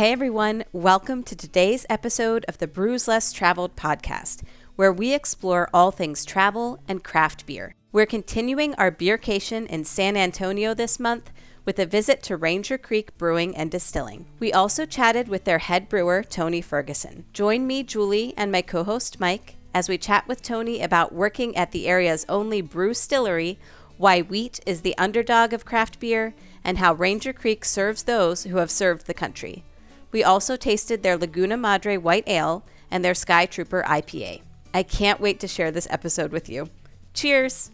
Hey everyone, welcome to today's episode of the Brews Less Traveled podcast, where we explore all things travel and craft beer. We're continuing our beercation in San Antonio this month with a visit to Ranger Creek Brewing and Distilling. We also chatted with their head brewer, Tony Ferguson. Join me, Julie, and my co host, Mike, as we chat with Tony about working at the area's only brew stillery, why wheat is the underdog of craft beer, and how Ranger Creek serves those who have served the country. We also tasted their Laguna Madre White Ale and their Sky Trooper IPA. I can't wait to share this episode with you. Cheers!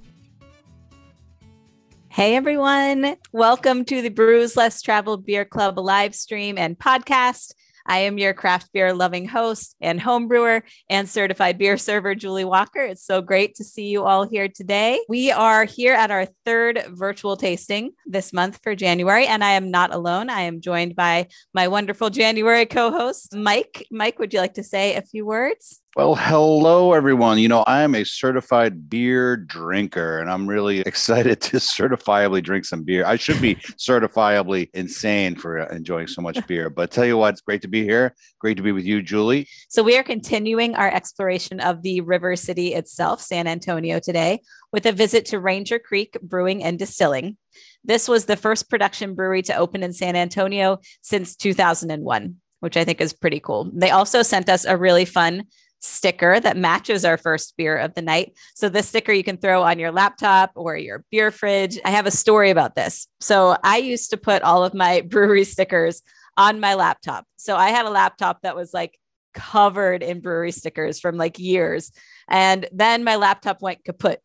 Hey everyone, welcome to the Brews Less Traveled Beer Club live stream and podcast. I am your craft beer loving host and home brewer and certified beer server, Julie Walker. It's so great to see you all here today. We are here at our third virtual tasting this month for January, and I am not alone. I am joined by my wonderful January co host, Mike. Mike, would you like to say a few words? Well, hello, everyone. You know, I am a certified beer drinker, and I'm really excited to certifiably drink some beer. I should be certifiably insane for uh, enjoying so much beer. But tell you what, it's great to be here. Great to be with you, Julie. So, we are continuing our exploration of the river city itself, San Antonio, today with a visit to Ranger Creek Brewing and Distilling. This was the first production brewery to open in San Antonio since 2001, which I think is pretty cool. They also sent us a really fun sticker that matches our first beer of the night. So this sticker you can throw on your laptop or your beer fridge. I have a story about this. So I used to put all of my brewery stickers on my laptop. So I had a laptop that was like covered in brewery stickers from like years. And then my laptop went kaput.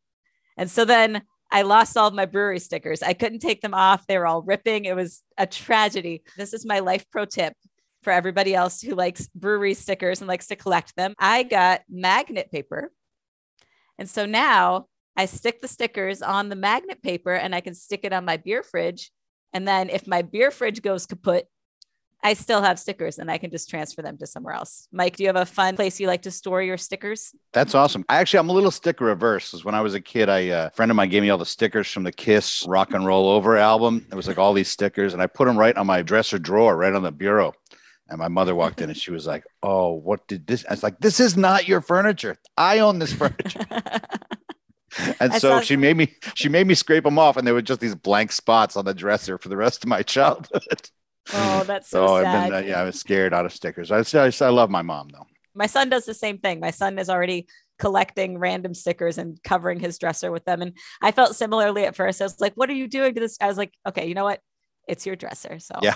And so then I lost all of my brewery stickers. I couldn't take them off. They were all ripping. It was a tragedy. This is my life pro tip for everybody else who likes brewery stickers and likes to collect them. I got magnet paper. And so now I stick the stickers on the magnet paper and I can stick it on my beer fridge. And then if my beer fridge goes kaput, I still have stickers and I can just transfer them to somewhere else. Mike, do you have a fun place you like to store your stickers? That's awesome. I actually, I'm a little sticker reverse. Because when I was a kid, I, uh, a friend of mine gave me all the stickers from the Kiss Rock and Roll Over album. It was like all these stickers, and I put them right on my dresser drawer, right on the bureau. And my mother walked in and she was like, Oh, what did this? I was like, This is not your furniture. I own this furniture. and I so she made me she made me scrape them off and there were just these blank spots on the dresser for the rest of my childhood. Oh, that's so, so sad. Been, uh, yeah, I was scared out of stickers. I, I, I love my mom though. My son does the same thing. My son is already collecting random stickers and covering his dresser with them. And I felt similarly at first. I was like, "What are you doing to this?" I was like, "Okay, you know what? It's your dresser." So yeah.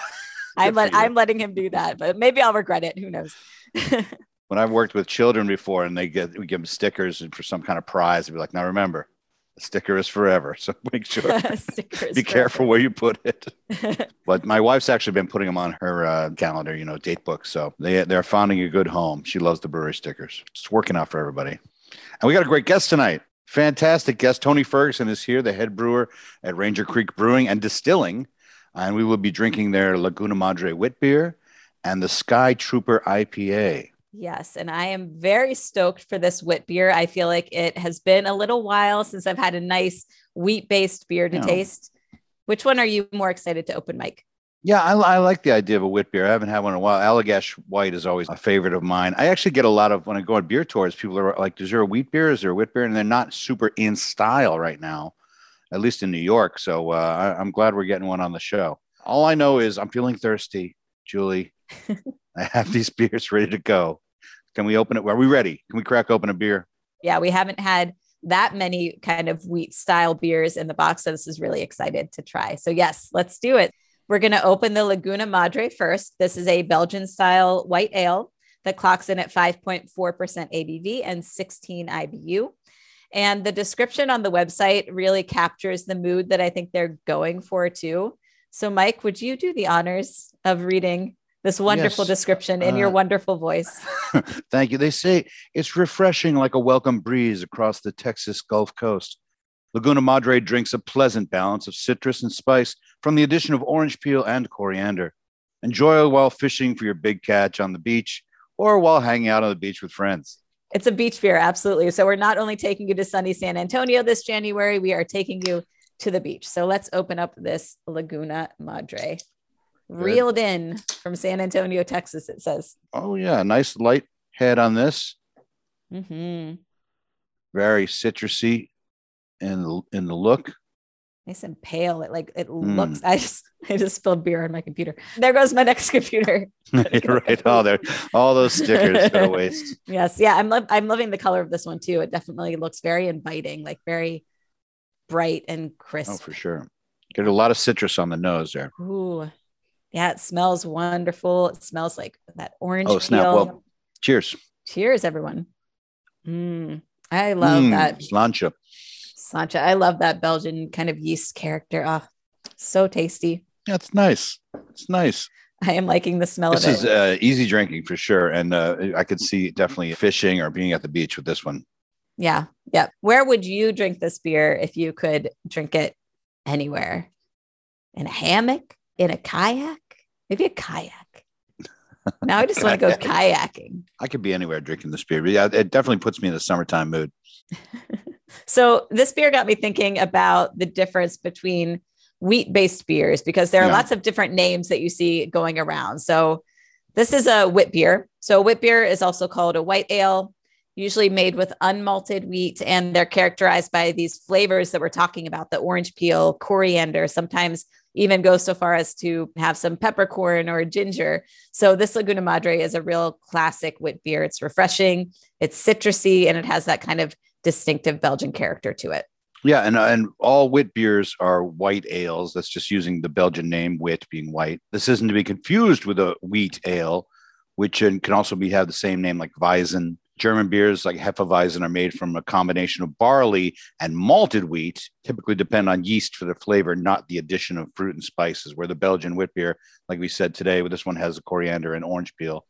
I'm let, I'm letting him do that, but maybe I'll regret it. Who knows? when I've worked with children before and they get we give them stickers and for some kind of prize, they'd be like, now remember, the sticker is forever. So make sure be careful where you put it. but my wife's actually been putting them on her uh, calendar, you know, date book. So they they're finding a good home. She loves the brewery stickers. It's working out for everybody. And we got a great guest tonight. Fantastic guest. Tony Ferguson is here, the head brewer at Ranger Creek Brewing and Distilling and we will be drinking their Laguna Madre wit beer and the Sky Trooper IPA. Yes, and I am very stoked for this wit beer. I feel like it has been a little while since I've had a nice wheat based beer to taste. Which one are you more excited to open, Mike? Yeah, I, I, like the idea of a wit beer. I haven't had one in a while. Allagash White is always a favorite of mine. I actually get a lot of when I go on beer tours, people are like, "Is there a wheat beer? Is there a wit beer?" And they're not super in style right now at least in New York. So uh, I, I'm glad we're getting one on the show. All I know is I'm feeling thirsty, Julie. I have these beers ready to go. Can we open it? Are we ready? Can we crack open a beer? Yeah, we haven't had that many kind of wheat style beers in the box. So this is really excited to try. So yes, let's do it. We're going to open the Laguna Madre first. This is a Belgian style white ale that clocks in at 5.4% ABV and 16 IBU. And the description on the website really captures the mood that I think they're going for too. So, Mike, would you do the honors of reading this wonderful yes. description in uh, your wonderful voice? thank you. They say it's refreshing like a welcome breeze across the Texas Gulf Coast. Laguna Madre drinks a pleasant balance of citrus and spice from the addition of orange peel and coriander. Enjoy while fishing for your big catch on the beach or while hanging out on the beach with friends. It's a beach beer, absolutely. So we're not only taking you to sunny San Antonio this January, we are taking you to the beach. So let's open up this Laguna Madre. Good. Reeled in from San Antonio, Texas, it says. Oh, yeah. Nice light head on this. Mm-hmm. Very citrusy in the, in the look nice and pale. It like it mm. looks. I just I just spilled beer on my computer. There goes my next computer. right. Oh, there. All those stickers go to waste. Yes. Yeah. I'm lo- I'm loving the color of this one too. It definitely looks very inviting, like very bright and crisp. Oh, for sure. Get a lot of citrus on the nose there. Ooh. Yeah, it smells wonderful. It smells like that orange. Oh, snap. Peel. Well, cheers. Cheers, everyone. Mm, I love mm, that. Sláinte. Sancha. I love that Belgian kind of yeast character. Oh, so tasty. Yeah, it's nice. It's nice. I am liking the smell this of it. This is uh, easy drinking for sure. And uh, I could see definitely fishing or being at the beach with this one. Yeah. Yeah. Where would you drink this beer if you could drink it anywhere? In a hammock? In a kayak? Maybe a kayak. Now I just want to go kayaking. I could be anywhere drinking this beer. But yeah, it definitely puts me in the summertime mood. So this beer got me thinking about the difference between wheat based beers because there are yeah. lots of different names that you see going around. So this is a wit beer. So wit beer is also called a white ale, usually made with unmalted wheat, and they're characterized by these flavors that we're talking about: the orange peel, coriander, sometimes even go so far as to have some peppercorn or ginger. So this Laguna Madre is a real classic wit beer. It's refreshing, it's citrusy, and it has that kind of distinctive Belgian character to it. Yeah, and and all wit beers are white ales. That's just using the Belgian name wit being white. This isn't to be confused with a wheat ale, which uh, can also be have the same name like Weizen. German beers like Hefeweizen are made from a combination of barley and malted wheat, typically depend on yeast for the flavor, not the addition of fruit and spices. Where the Belgian wit beer, like we said today, this one has a coriander and orange peel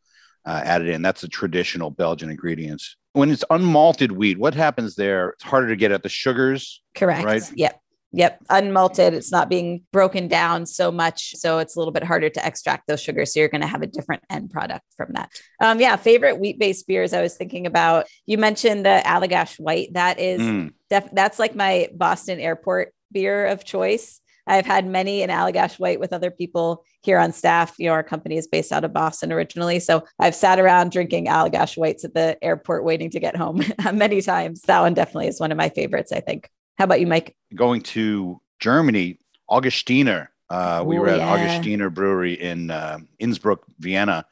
uh, added in. That's the traditional Belgian ingredients when it's unmalted wheat, what happens there? It's harder to get at the sugars. Correct. Right. Yep. Yep. Unmalted. It's not being broken down so much. So it's a little bit harder to extract those sugars. So you're going to have a different end product from that. Um, yeah. Favorite wheat based beers I was thinking about. You mentioned the Allagash White. That is, mm. def- that's like my Boston airport beer of choice. I've had many in Allagash White with other people here on staff. You know, our company is based out of Boston originally. So I've sat around drinking Allagash Whites at the airport waiting to get home many times. That one definitely is one of my favorites, I think. How about you, Mike? Going to Germany, Augustiner. Uh, we Ooh, were at yeah. Augustiner Brewery in uh, Innsbruck, Vienna,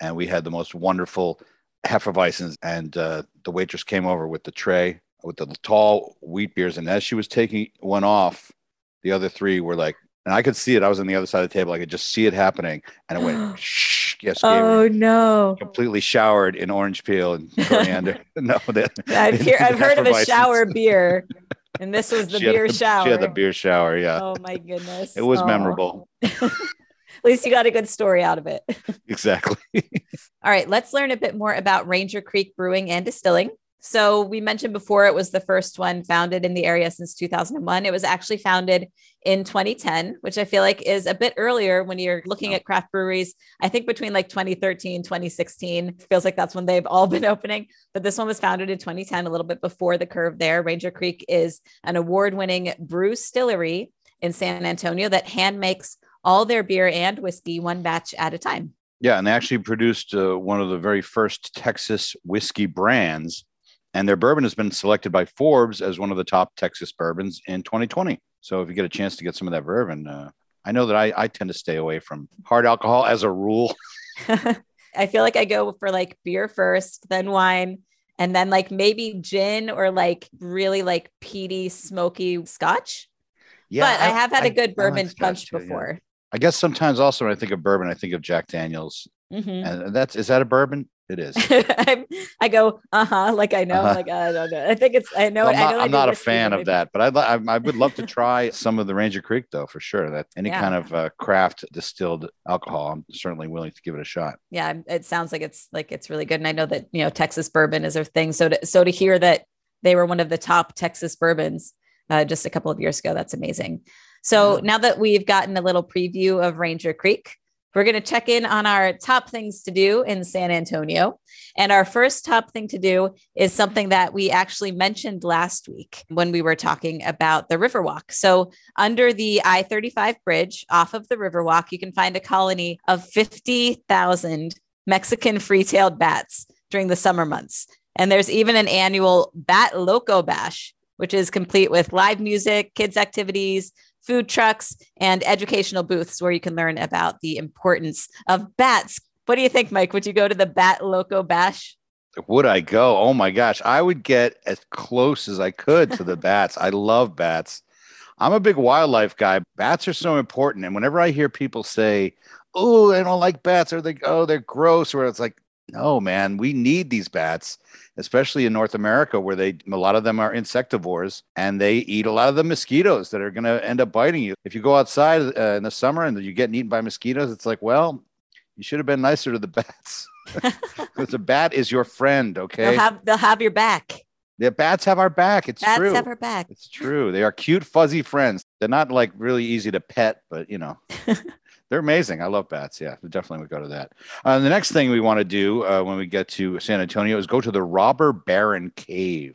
and we had the most wonderful Hefeweizens. And uh, the waitress came over with the tray with the tall wheat beers. And as she was taking one off, the other three were like, and I could see it. I was on the other side of the table. I could just see it happening, and it went shh. Yes. Oh no! Completely showered in orange peel and coriander. no, the, I've, hear, I've heard of a shower beer, and this was the beer shower. She had the beer shower. Yeah. Oh my goodness! It was oh. memorable. At least you got a good story out of it. exactly. All right, let's learn a bit more about Ranger Creek Brewing and Distilling. So we mentioned before it was the first one founded in the area since 2001. It was actually founded in 2010, which I feel like is a bit earlier when you're looking at craft breweries. I think between like 2013, 2016 feels like that's when they've all been opening. But this one was founded in 2010, a little bit before the curve there. Ranger Creek is an award-winning brew distillery in San Antonio that hand makes all their beer and whiskey one batch at a time. Yeah, and they actually produced uh, one of the very first Texas whiskey brands and their bourbon has been selected by Forbes as one of the top Texas bourbons in 2020. So if you get a chance to get some of that bourbon, uh, I know that I, I tend to stay away from hard alcohol as a rule. I feel like I go for like beer first, then wine, and then like maybe gin or like really like peaty, smoky scotch. Yeah, but I, I have had I, a good bourbon like punch too, before. Yeah. I guess sometimes also when I think of bourbon, I think of Jack Daniels. Mm-hmm. And that's is that a bourbon? It is. I go, uh huh, like I know, uh-huh. like I don't know. I think it's. I know. Well, I'm not, know I'm not a fan of that, but I, I, I would love to try some of the Ranger Creek though, for sure. That any yeah. kind of uh, craft distilled alcohol, I'm certainly willing to give it a shot. Yeah, it sounds like it's like it's really good, and I know that you know Texas bourbon is their thing. So to so to hear that they were one of the top Texas bourbons uh, just a couple of years ago, that's amazing. So yeah. now that we've gotten a little preview of Ranger Creek, We're going to check in on our top things to do in San Antonio. And our first top thing to do is something that we actually mentioned last week when we were talking about the Riverwalk. So, under the I 35 bridge off of the Riverwalk, you can find a colony of 50,000 Mexican free tailed bats during the summer months. And there's even an annual Bat Loco Bash, which is complete with live music, kids' activities, food trucks, and educational booths where you can learn about the importance of bats. What do you think, Mike? Would you go to the Bat Loco Bash? Would I go? Oh my gosh, I would get as close as I could to the bats. I love bats. I'm a big wildlife guy. Bats are so important. And whenever I hear people say, oh, I don't like bats, or they, go, oh, they're gross, or it's like, no, man, we need these bats, especially in North America, where they a lot of them are insectivores and they eat a lot of the mosquitoes that are going to end up biting you. If you go outside uh, in the summer and you get eaten by mosquitoes, it's like, well, you should have been nicer to the bats. Because the bat is your friend, okay? They'll have they'll have your back. The bats have our back. It's bats true. Bats have our back. It's true. They are cute, fuzzy friends. They're not like really easy to pet, but you know, they're amazing. I love bats. Yeah, definitely would go to that. Uh, the next thing we want to do uh, when we get to San Antonio is go to the Robber Baron Cave.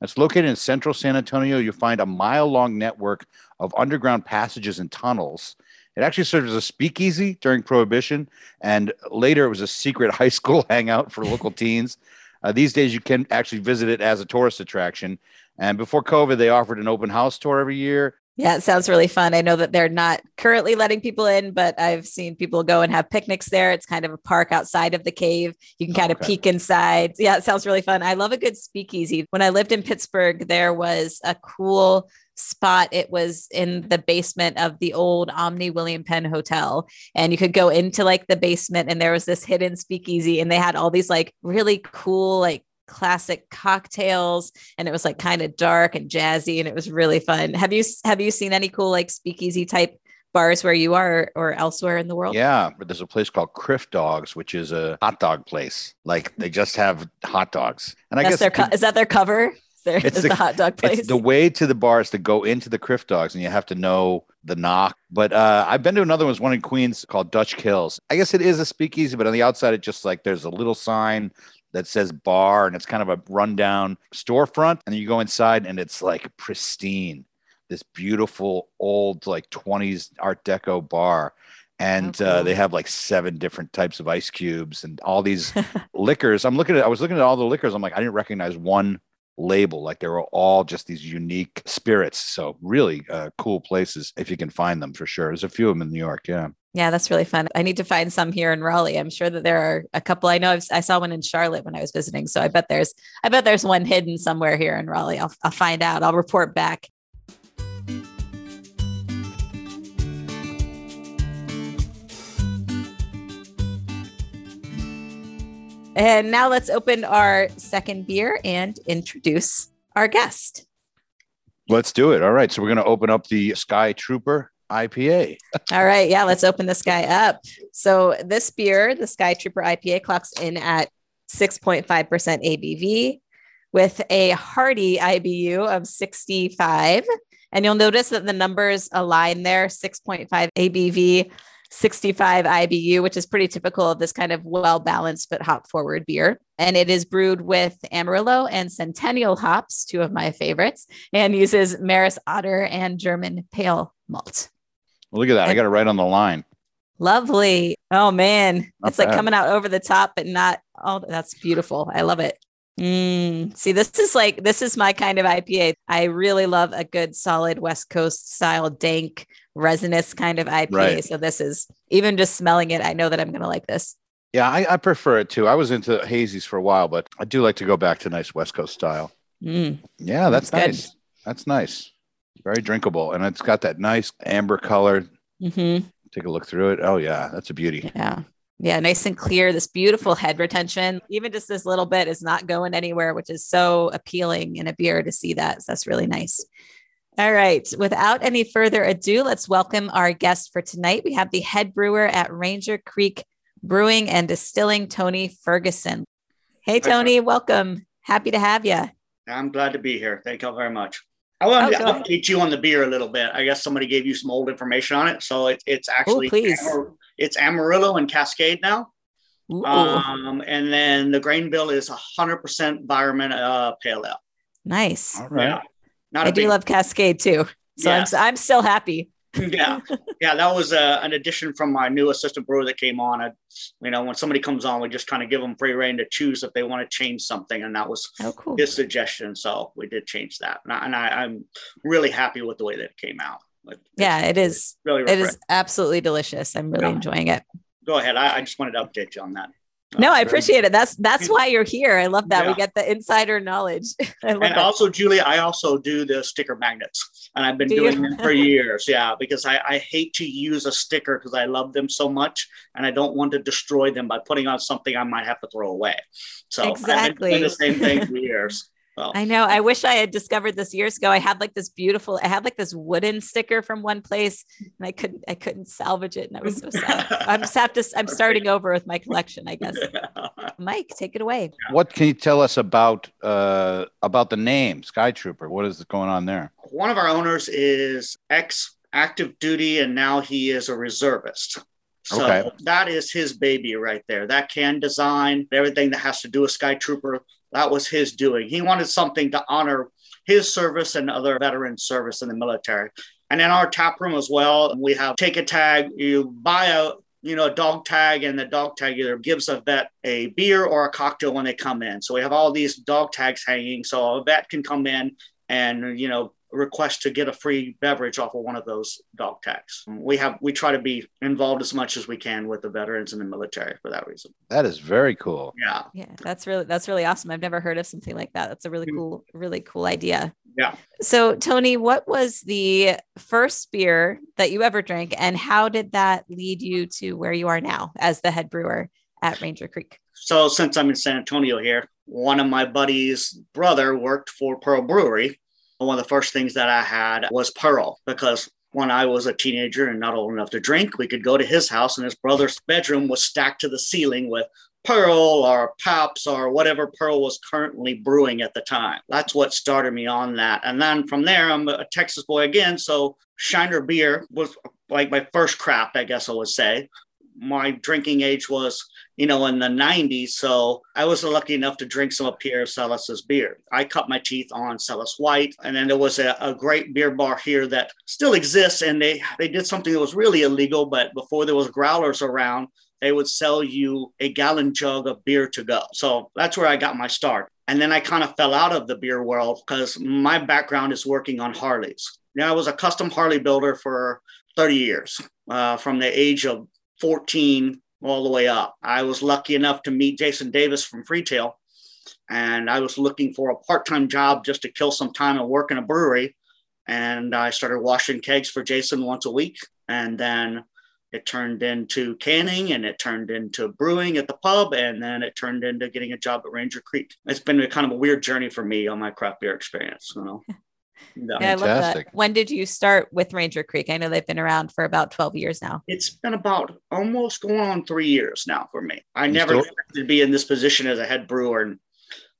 It's located in central San Antonio. You'll find a mile long network of underground passages and tunnels. It actually served as a speakeasy during Prohibition, and later it was a secret high school hangout for local teens. Uh, these days, you can actually visit it as a tourist attraction. And before COVID, they offered an open house tour every year. Yeah, it sounds really fun. I know that they're not currently letting people in, but I've seen people go and have picnics there. It's kind of a park outside of the cave. You can kind okay. of peek inside. Yeah, it sounds really fun. I love a good speakeasy. When I lived in Pittsburgh, there was a cool spot. It was in the basement of the old Omni William Penn Hotel. And you could go into like the basement and there was this hidden speakeasy and they had all these like really cool, like classic cocktails and it was like kind of dark and jazzy and it was really fun. Have you have you seen any cool like speakeasy type bars where you are or elsewhere in the world? Yeah, but there's a place called Crif Dogs, which is a hot dog place. Like they just have hot dogs. And I That's guess their co- is that their cover? There it's the, the, hot dog place. the way to the bar is to go into the Crif Dogs, and you have to know the knock. But uh, I've been to another one, was one in Queens called Dutch Kills. I guess it is a speakeasy, but on the outside, it just like there's a little sign that says bar and it's kind of a rundown storefront. And then you go inside and it's like pristine, this beautiful old like 20s Art Deco bar. And uh, uh, they have like seven different types of ice cubes and all these liquors. I'm looking at, I was looking at all the liquors. I'm like, I didn't recognize one label. Like they were all just these unique spirits. So really uh, cool places if you can find them for sure. There's a few of them in New York. Yeah. Yeah, that's really fun. I need to find some here in Raleigh. I'm sure that there are a couple. I know I've, i saw one in Charlotte when I was visiting, so I bet there's I bet there's one hidden somewhere here in Raleigh. I'll I'll find out. I'll report back. And now let's open our second beer and introduce our guest. Let's do it. All right. So we're going to open up the Sky Trooper IPA. All right. Yeah. Let's open this guy up. So this beer, the Sky Trooper IPA, clocks in at 6.5% ABV with a hearty IBU of 65. And you'll notice that the numbers align there 6.5 ABV, 65 IBU, which is pretty typical of this kind of well balanced but hop forward beer. And it is brewed with Amarillo and Centennial hops, two of my favorites, and uses Maris Otter and German pale malt. Well, look at that. And I got it right on the line. Lovely. Oh, man. Not it's bad. like coming out over the top, but not. Oh, that's beautiful. I love it. Mm, see, this is like this is my kind of IPA. I really love a good, solid West Coast style, dank, resinous kind of IPA. Right. So this is even just smelling it, I know that I'm going to like this. Yeah, I, I, prefer it too. I was into hazies for a while, but I do like to go back to nice West Coast style. Mm, yeah, that's, that's nice. Good. That's nice. Very drinkable, and it's got that nice amber color. Mm-hmm. Take a look through it. Oh yeah, that's a beauty. Yeah. Yeah, nice and clear. This beautiful head retention. Even just this little bit is not going anywhere, which is so appealing in a beer to see that. So that's really nice. All right. Without any further ado, let's welcome our guest for tonight. We have the head brewer at Ranger Creek Brewing and Distilling, Tony Ferguson. Hey, Tony, welcome. Happy to have you. I'm glad to be here. Thank you all very much. I wanted oh, to update you on the beer a little bit. I guess somebody gave you some old information on it, so it, it's actually Ooh, please. Amar- it's Amarillo and Cascade now. Um, and then the grain bill is 100% Weyermann uh, pale ale. Nice. All right. Yeah. Not I do love Cascade too. So yeah. I'm, I'm still happy. yeah. Yeah. That was uh, an addition from my new assistant brewer that came on. I, you know, when somebody comes on, we just kind of give them free reign to choose if they want to change something. And that was oh, cool. his suggestion. So we did change that. And, I, am really happy with the way that it came out. It, yeah, it is. Really, it is absolutely delicious. I'm really yeah. enjoying it. Go ahead. I, I just wanted to update you on that no, I appreciate it. That's that's why you're here. I love that. Yeah. We get the insider knowledge. and it. also, Julie, I also do the sticker magnets, and I've been do doing you? them for years. Yeah, because I, I hate to use a sticker because I love them so much, and I don't want to destroy them by putting on something I might have to throw away. So exactly the same thing for years. Well, I know. I wish I had discovered this years ago. I had like this beautiful, I had like this wooden sticker from one place and I couldn't, I couldn't salvage it. And I was so sad. I'm sad to, I'm starting over with my collection, I guess. Mike, take it away. What can you tell us about, uh, about the name Sky Trooper? What is going on there? One of our owners is ex active duty and now he is a reservist. So okay. that is his baby right there. That can design everything that has to do with Sky Trooper that was his doing. He wanted something to honor his service and other veteran service in the military. And in our tap room as well, we have take a tag. You buy a you know a dog tag, and the dog tag either gives a vet a beer or a cocktail when they come in. So we have all these dog tags hanging, so a vet can come in and you know request to get a free beverage off of one of those dog tags. We have we try to be involved as much as we can with the veterans and the military for that reason. That is very cool. Yeah. Yeah, that's really that's really awesome. I've never heard of something like that. That's a really mm. cool really cool idea. Yeah. So Tony, what was the first beer that you ever drank and how did that lead you to where you are now as the head brewer at Ranger Creek? So since I'm in San Antonio here, one of my buddies' brother worked for Pearl Brewery one of the first things that I had was Pearl because when I was a teenager and not old enough to drink, we could go to his house and his brother's bedroom was stacked to the ceiling with Pearl or Pabst or whatever Pearl was currently brewing at the time. That's what started me on that. And then from there, I'm a Texas boy again. So Shiner beer was like my first craft, I guess I would say. My drinking age was you know, in the 90s. So I was lucky enough to drink some of Pierre Celis's beer. I cut my teeth on Celis White. And then there was a, a, great beer bar here that still exists. And they, they did something that was really illegal, but before there was growlers around, they would sell you a gallon jug of beer to go. So that's where I got my start. And then I kind of fell out of the beer world because my background is working on Harleys. Now, I was a custom Harley builder for 30 years, uh, from the age of 14 all the way up. I was lucky enough to meet Jason Davis from Freetail, and I was looking for a part time job just to kill some time and work in a brewery. And I started washing kegs for Jason once a week. And then it turned into canning and it turned into brewing at the pub. And then it turned into getting a job at Ranger Creek. It's been a kind of a weird journey for me on my craft beer experience, you know. Yeah, I love that. When did you start with Ranger Creek? I know they've been around for about 12 years now. It's been about almost going on three years now for me. I you never still- expected to be in this position as a head brewer. And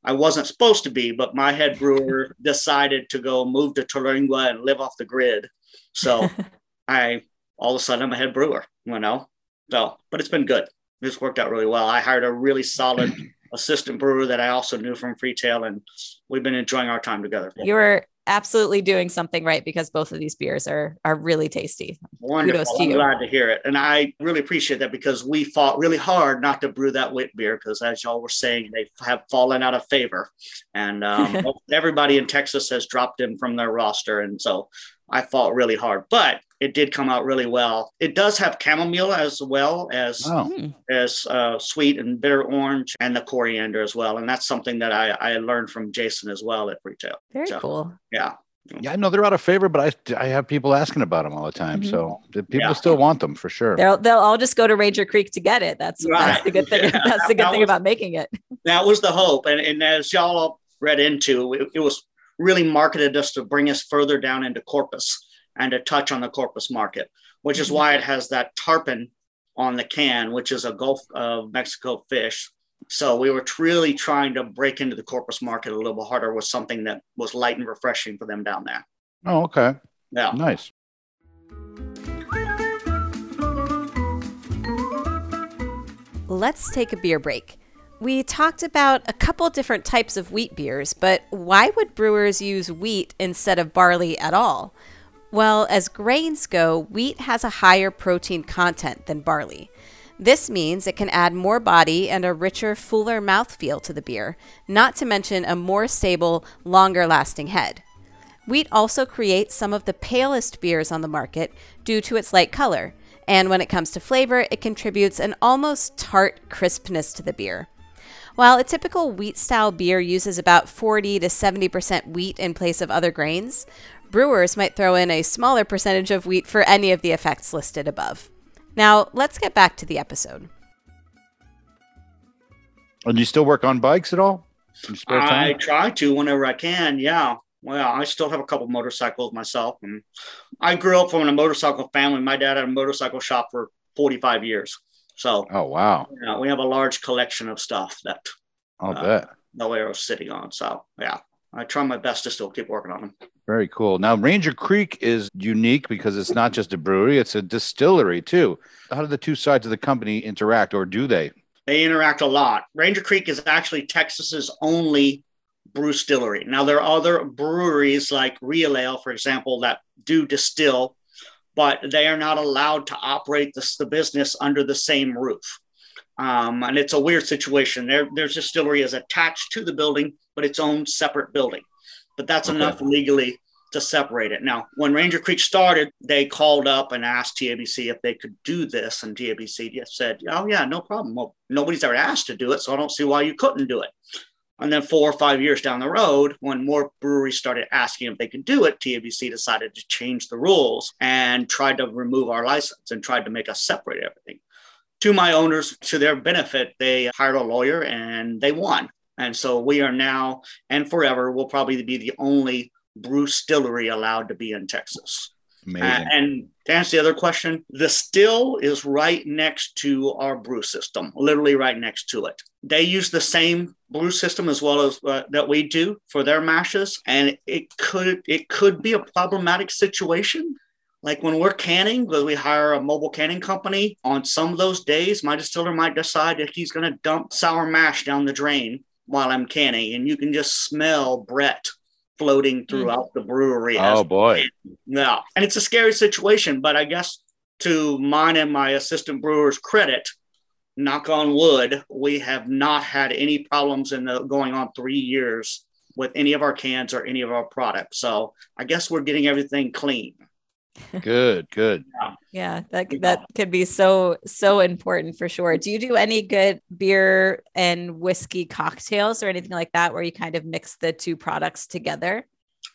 I wasn't supposed to be, but my head brewer decided to go move to Terlingua and live off the grid. So I all of a sudden I'm a head brewer, you know. So, but it's been good. It's worked out really well. I hired a really solid assistant brewer that I also knew from Freetail, and we've been enjoying our time together. You were absolutely doing something right because both of these beers are are really tasty. Wonderful. Kudos to I'm you. glad to hear it. And I really appreciate that because we fought really hard not to brew that wit beer because as y'all were saying, they have fallen out of favor. And um, everybody in Texas has dropped him from their roster. And so I fought really hard. But it did come out really well. It does have chamomile as well as oh. As uh, sweet and bitter orange and the coriander as well. And that's something that I, I learned from Jason as well at Freetail. Very so, cool. Yeah. Yeah, I know they're out of favor, but I, I have people asking about them all the time. Mm-hmm. So people yeah. still want them for sure. They'll they'll all just go to Ranger Creek to get it. That's right. that's the good thing. Yeah. That's the good that thing was, about making it. That was the hope, and and as y'all read into, it, it was really marketed us to bring us further down into Corpus and a touch on the Corpus market, which is mm-hmm. why it has that tarpon on the can, which is a Gulf of Mexico fish. So we were really trying to break into the Corpus market a little bit harder with something that was light and refreshing for them down there. Oh, okay. Yeah. Nice. Let's take a beer break. We talked about a couple different types of wheat beers, but why would brewers use wheat instead of barley at all? Well, as grains go, wheat has a higher protein content than barley. This means it can add more body and a richer, fuller mouthfeel to the beer, not to mention a more stable, longer lasting head. Wheat also creates some of the palest beers on the market due to its light color, and when it comes to flavor, it contributes an almost tart crispness to the beer. While a typical wheat style beer uses about 40 to 70% wheat in place of other grains, brewers might throw in a smaller percentage of wheat for any of the effects listed above. Now, let's get back to the episode. And you still work on bikes at all? I try to whenever I can. Yeah. Well, I still have a couple motorcycles myself, and I grew up from a motorcycle family. My dad had a motorcycle shop for 45 years. So, oh wow, yeah, we have a large collection of stuff that I'll uh, bet the way I was sitting on. So, yeah, I try my best to still keep working on them. Very cool. Now, Ranger Creek is unique because it's not just a brewery, it's a distillery too. How do the two sides of the company interact, or do they? They interact a lot. Ranger Creek is actually Texas's only brew distillery. Now, there are other breweries like Real Ale, for example, that do distill, but they are not allowed to operate this, the business under the same roof. Um, and it's a weird situation. Their, their distillery is attached to the building, but its own separate building but that's okay. enough legally to separate it. Now, when Ranger Creek started, they called up and asked TABC if they could do this, and TABC just said, "Oh yeah, no problem. Well, nobody's ever asked to do it, so I don't see why you couldn't do it." And then four or five years down the road, when more breweries started asking if they could do it, TABC decided to change the rules and tried to remove our license and tried to make us separate everything. To my owners, to their benefit, they hired a lawyer and they won. And so we are now and forever will probably be the only brew distillery allowed to be in Texas. Amazing. Uh, and to answer the other question, the still is right next to our brew system, literally right next to it. They use the same brew system as well as uh, that we do for their mashes, and it could it could be a problematic situation. Like when we're canning, when we hire a mobile canning company, on some of those days, my distiller might decide that he's going to dump sour mash down the drain while I'm canning, and you can just smell Brett floating mm. throughout mm. the brewery. Oh boy. Yeah. And it's a scary situation, but I guess to mine and my assistant brewer's credit, knock on wood, we have not had any problems in the going on three years with any of our cans or any of our products. So I guess we're getting everything clean. Good, good. Yeah. yeah, that that could be so so important for sure. Do you do any good beer and whiskey cocktails or anything like that where you kind of mix the two products together?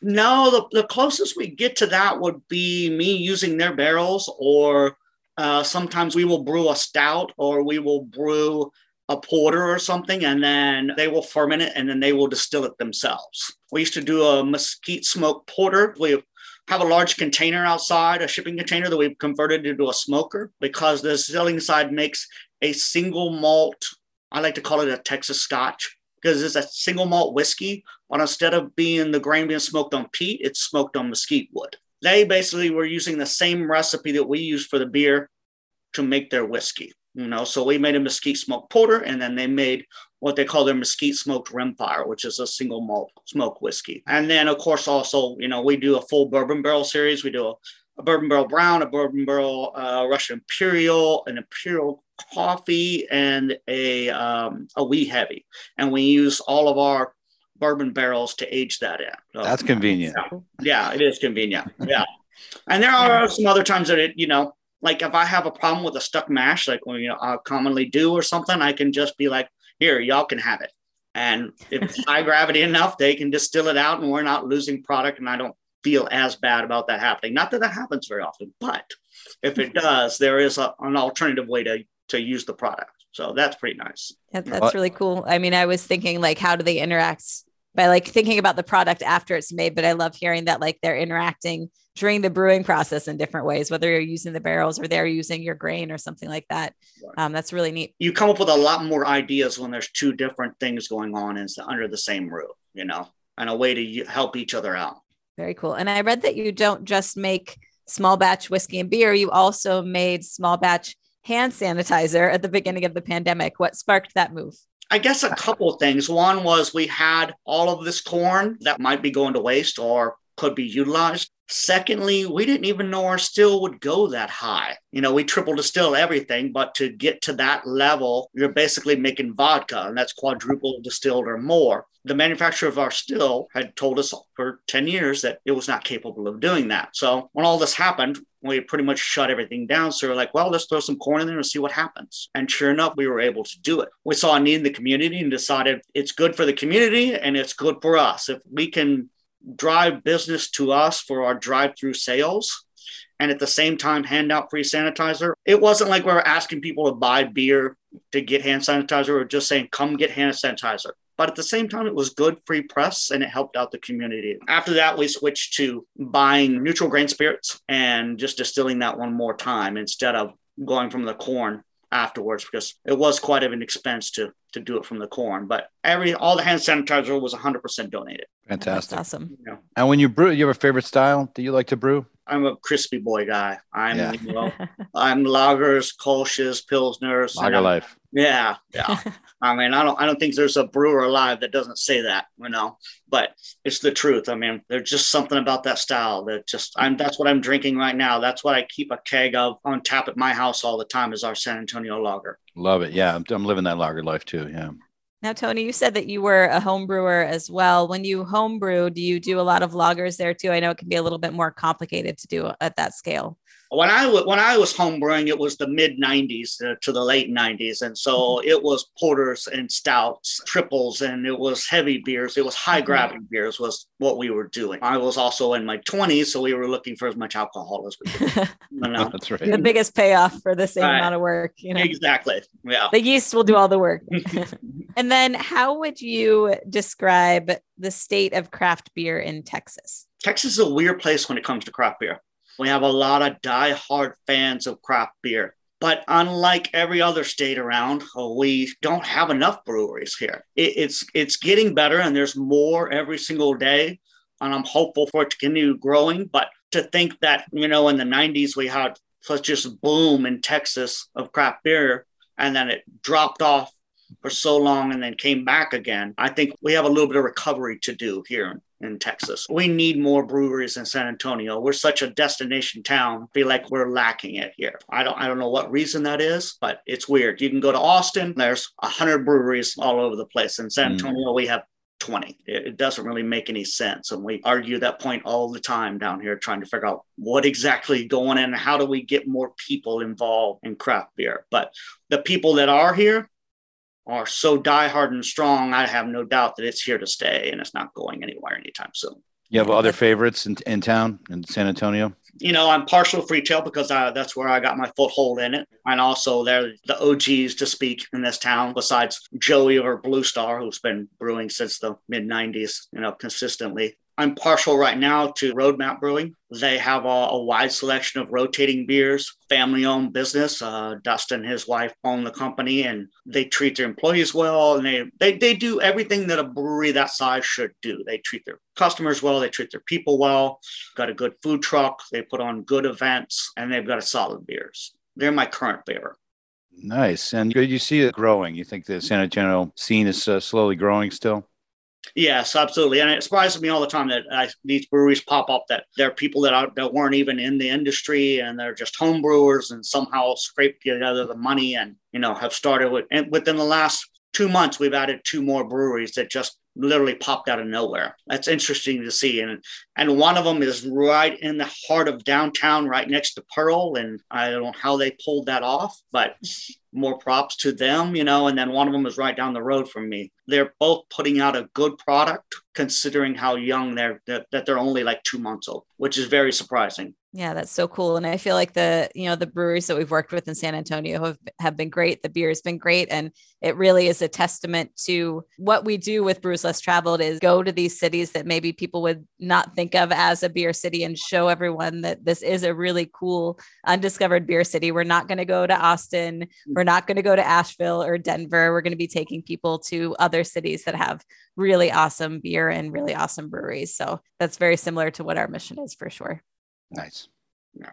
No, the, the closest we get to that would be me using their barrels, or uh, sometimes we will brew a stout or we will brew a porter or something, and then they will ferment it and then they will distill it themselves. We used to do a mesquite smoke porter. We have a large container outside, a shipping container that we've converted into a smoker because the selling side makes a single malt. I like to call it a Texas Scotch because it's a single malt whiskey, but instead of being the grain being smoked on peat, it's smoked on mesquite wood. They basically were using the same recipe that we use for the beer to make their whiskey. You know, so we made a mesquite smoked porter, and then they made what they call their mesquite smoked rimfire, which is a single malt smoke whiskey. And then, of course, also, you know, we do a full bourbon barrel series. We do a, a bourbon barrel brown, a bourbon barrel uh, Russian Imperial, an Imperial coffee, and a, um, a wee heavy. And we use all of our bourbon barrels to age that in. So, That's convenient. Yeah, yeah, it is convenient. Yeah. and there are some other times that it, you know, like if I have a problem with a stuck mash, like we you know, I commonly do or something, I can just be like, here, y'all can have it. And if it's high gravity enough, they can distill it out and we're not losing product. And I don't feel as bad about that happening. Not that that happens very often, but if it mm-hmm. does, there is a, an alternative way to, to use the product. So that's pretty nice. Yeah, that's really cool. I mean, I was thinking like, how do they interact by like thinking about the product after it's made? But I love hearing that like they're interacting during the brewing process in different ways, whether you're using the barrels or they're using your grain or something like that. Um, that's really neat. You come up with a lot more ideas when there's two different things going on under the same roof, you know, and a way to help each other out. Very cool. And I read that you don't just make small batch whiskey and beer, you also made small batch hand sanitizer at the beginning of the pandemic. What sparked that move? I guess a couple of things. One was we had all of this corn that might be going to waste or could be utilized. Secondly, we didn't even know our still would go that high. You know, we triple distill everything, but to get to that level, you're basically making vodka, and that's quadruple distilled or more. The manufacturer of our still had told us for 10 years that it was not capable of doing that. So when all this happened, we pretty much shut everything down. So we're like, well, let's throw some corn in there and see what happens. And sure enough, we were able to do it. We saw a need in the community and decided it's good for the community and it's good for us. If we can drive business to us for our drive through sales and at the same time hand out free sanitizer. It wasn't like we were asking people to buy beer to get hand sanitizer or just saying, come get hand sanitizer. But at the same time, it was good free press and it helped out the community. After that, we switched to buying neutral grain spirits and just distilling that one more time instead of going from the corn afterwards because it was quite of an expense to to do it from the corn. But every all the hand sanitizer was 100% donated. Fantastic, That's awesome. Yeah. And when you brew, you have a favorite style that you like to brew? I'm a crispy boy guy. I'm yeah. you know, I'm lagers, kolsches, pilsners. Lager life. Yeah, yeah. I mean, I don't I don't think there's a brewer alive that doesn't say that, you know. But it's the truth. I mean, there's just something about that style that just I'm that's what I'm drinking right now. That's what I keep a keg of on tap at my house all the time is our San Antonio lager. Love it. Yeah, I'm, I'm living that lager life too. Yeah. Now, Tony, you said that you were a home brewer as well. When you home brew, do you do a lot of lagers there too? I know it can be a little bit more complicated to do at that scale when I w- when I was homebrewing, it was the mid '90s uh, to the late '90s, and so mm-hmm. it was porters and stouts, triples, and it was heavy beers. It was high gravity mm-hmm. beers was what we were doing. I was also in my 20s, so we were looking for as much alcohol as we could. you know? That's right. The biggest payoff for the same right. amount of work. You know? Exactly. Yeah. The yeast will do all the work. and then, how would you describe the state of craft beer in Texas? Texas is a weird place when it comes to craft beer. We have a lot of die-hard fans of craft beer. But unlike every other state around, uh, we don't have enough breweries here. It, it's it's getting better, and there's more every single day. And I'm hopeful for it to continue growing. But to think that you know in the 90s we had such a boom in Texas of craft beer, and then it dropped off for so long and then came back again. I think we have a little bit of recovery to do here in Texas. We need more breweries in San Antonio. We're such a destination town. I feel like we're lacking it here. I don't I don't know what reason that is, but it's weird. You can go to Austin, there's 100 breweries all over the place. In San mm. Antonio, mm. we have 20. It, it, doesn't really make any sense. And we argue that point all the time down here, trying to figure out what exactly going in and how do we get more people involved in craft beer. But the people that are here, are so diehard and strong, I have no doubt that it's here to stay and it's not going anywhere anytime soon. You have other favorites in, in town in San Antonio? You know, I'm partial Freetail because I, that's where I got my foothold in it. And also, they're the OGs to speak in this town, besides Joey or Blue Star, who's been brewing since the mid 90s, you know, consistently. I'm partial right now to Roadmap Brewing. They have a, a wide selection of rotating beers, family owned business. Uh, Dustin and his wife own the company and they treat their employees well. And they, they, they do everything that a brewery that size should do. They treat their customers well, they treat their people well, got a good food truck, they put on good events, and they've got a solid beers. They're my current favorite. Nice. And you see it growing. You think the San Antonio scene is uh, slowly growing still? Yes, absolutely, and it surprises me all the time that I, these breweries pop up that there are people that are, that weren't even in the industry and they're just home brewers and somehow scrape together uh, the money and you know have started with. And within the last two months, we've added two more breweries that just literally popped out of nowhere. That's interesting to see. And and one of them is right in the heart of downtown, right next to Pearl. And I don't know how they pulled that off, but more props to them, you know. And then one of them is right down the road from me. They're both putting out a good product considering how young they're that, that they're only like two months old, which is very surprising. Yeah, that's so cool. And I feel like the, you know, the breweries that we've worked with in San Antonio have, have been great. The beer has been great. And it really is a testament to what we do with Brews Less Traveled is go to these cities that maybe people would not think of as a beer city and show everyone that this is a really cool undiscovered beer city. We're not going to go to Austin. Mm. We're not going to go to Asheville or Denver. We're going to be taking people to other cities that have really awesome beer and really awesome breweries. So that's very similar to what our mission is for sure. Nice. Yeah,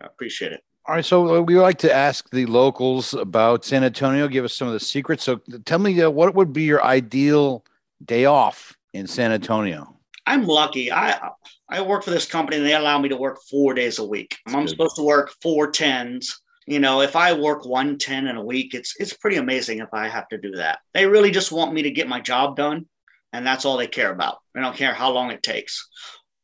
I appreciate it. All right, so uh, we like to ask the locals about San Antonio. Give us some of the secrets. So, tell me uh, what would be your ideal day off in San Antonio? I'm lucky. I I work for this company and they allow me to work four days a week. That's I'm good. supposed to work four tens. You know, if I work one ten in a week, it's it's pretty amazing if I have to do that. They really just want me to get my job done, and that's all they care about. They don't care how long it takes.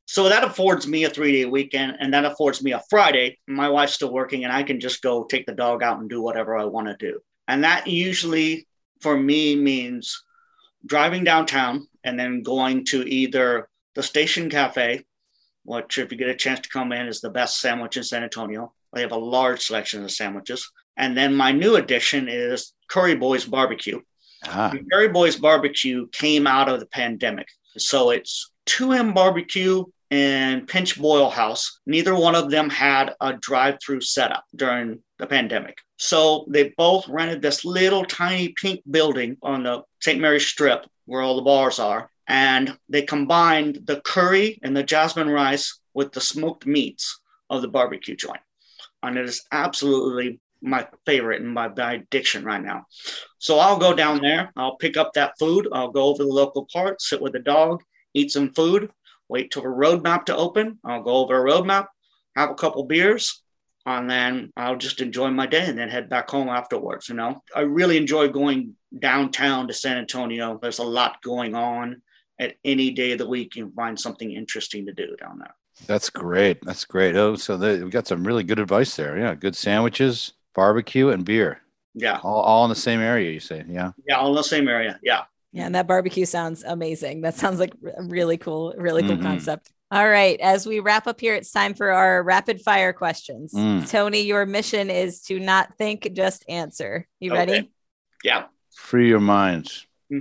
So that affords me a three day weekend and that affords me a Friday. My wife's still working and I can just go take the dog out and do whatever I want to do. And that usually for me means driving downtown and then going to either the Station Cafe, which, if you get a chance to come in, is the best sandwich in San Antonio. They have a large selection of sandwiches. And then my new addition is Curry Boys Barbecue. Ah. Curry Boys Barbecue came out of the pandemic. So it's 2M Barbecue and Pinch Boil House. Neither one of them had a drive through setup during the pandemic. So they both rented this little tiny pink building on the St. Mary's Strip where all the bars are. And they combined the curry and the jasmine rice with the smoked meats of the barbecue joint. And it is absolutely my favorite and my, my addiction right now. So I'll go down there, I'll pick up that food, I'll go over the local park, sit with the dog, eat some food, wait till the roadmap to open. I'll go over a roadmap, have a couple beers, and then I'll just enjoy my day and then head back home afterwards. You know, I really enjoy going downtown to San Antonio. There's a lot going on at any day of the week. You can find something interesting to do down there. That's great. That's great. Oh, so the, we got some really good advice there. Yeah, good sandwiches, barbecue, and beer. Yeah, all, all in the same area. You say, yeah, yeah, all in the same area. Yeah. Yeah, and that barbecue sounds amazing. That sounds like a really cool, really cool mm-hmm. concept. All right, as we wrap up here, it's time for our rapid fire questions. Mm. Tony, your mission is to not think, just answer. You okay. ready? Yeah. Free your minds. All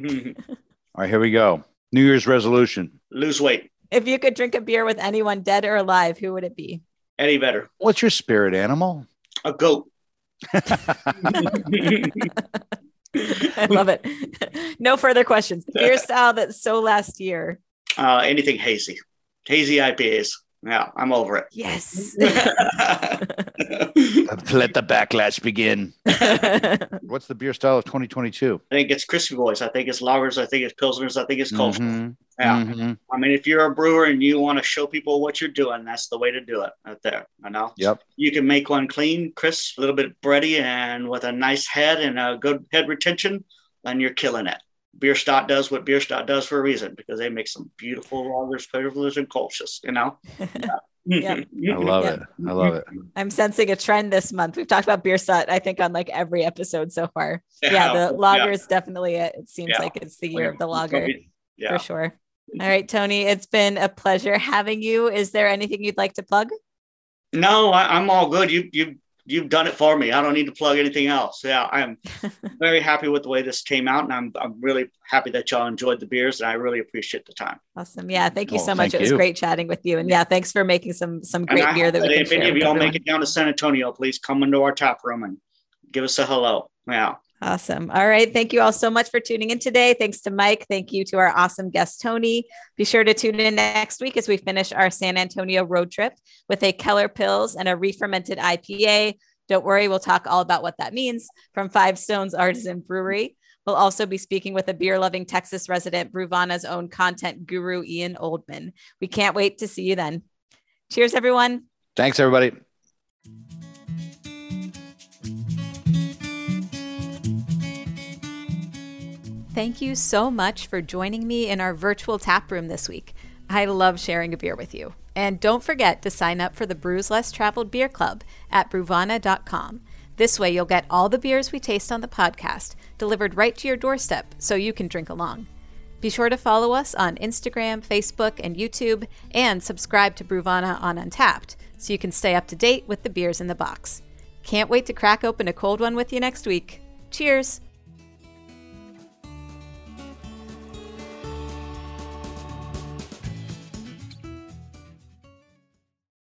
right, here we go. New Year's resolution lose weight. If you could drink a beer with anyone dead or alive, who would it be? Any better. What's your spirit animal? A goat. I love it. no further questions. Beer style that's so last year. Uh, anything hazy, hazy IPAs. Yeah, I'm over it. Yes. Let the backlash begin. What's the beer style of 2022? I think it's crispy boys. I think it's lagers. I think it's pilsners. I think it's Kolsch. Mm-hmm. Yeah. Mm-hmm. I mean, if you're a brewer and you want to show people what you're doing, that's the way to do it right there. I know. Yep. You can make one clean, crisp, a little bit bready, and with a nice head and a good head retention, then you're killing it. Bierstadt does what Bierstadt does for a reason because they make some beautiful lagers, pilsners, and Kolsch's, you know? Yeah. I love it. I love it. I'm sensing a trend this month. We've talked about Bierstadt, I think, on like every episode so far. Yeah, yeah the lager is definitely it. It seems yeah. like it's the year of the lager for sure. All right, Tony, it's been a pleasure having you. Is there anything you'd like to plug? No, I, am all good. You you you've done it for me. I don't need to plug anything else. Yeah, I'm very happy with the way this came out, and I'm I'm really happy that y'all enjoyed the beers, and I really appreciate the time. Awesome. Yeah, thank you oh, so much. It was great chatting with you, and yeah, thanks for making some some great beer that we can If any of y'all make it down to San Antonio, please come into our tap room and give us a hello. Yeah. Awesome. All right. Thank you all so much for tuning in today. Thanks to Mike. Thank you to our awesome guest, Tony. Be sure to tune in next week as we finish our San Antonio road trip with a Keller Pils and a re fermented IPA. Don't worry, we'll talk all about what that means from Five Stones Artisan Brewery. We'll also be speaking with a beer loving Texas resident, Bruvana's own content guru, Ian Oldman. We can't wait to see you then. Cheers, everyone. Thanks, everybody. Thank you so much for joining me in our virtual tap room this week. I love sharing a beer with you. And don't forget to sign up for the Brews Less Traveled Beer Club at bruvana.com. This way, you'll get all the beers we taste on the podcast delivered right to your doorstep so you can drink along. Be sure to follow us on Instagram, Facebook, and YouTube, and subscribe to Bruvana on Untappd so you can stay up to date with the beers in the box. Can't wait to crack open a cold one with you next week. Cheers!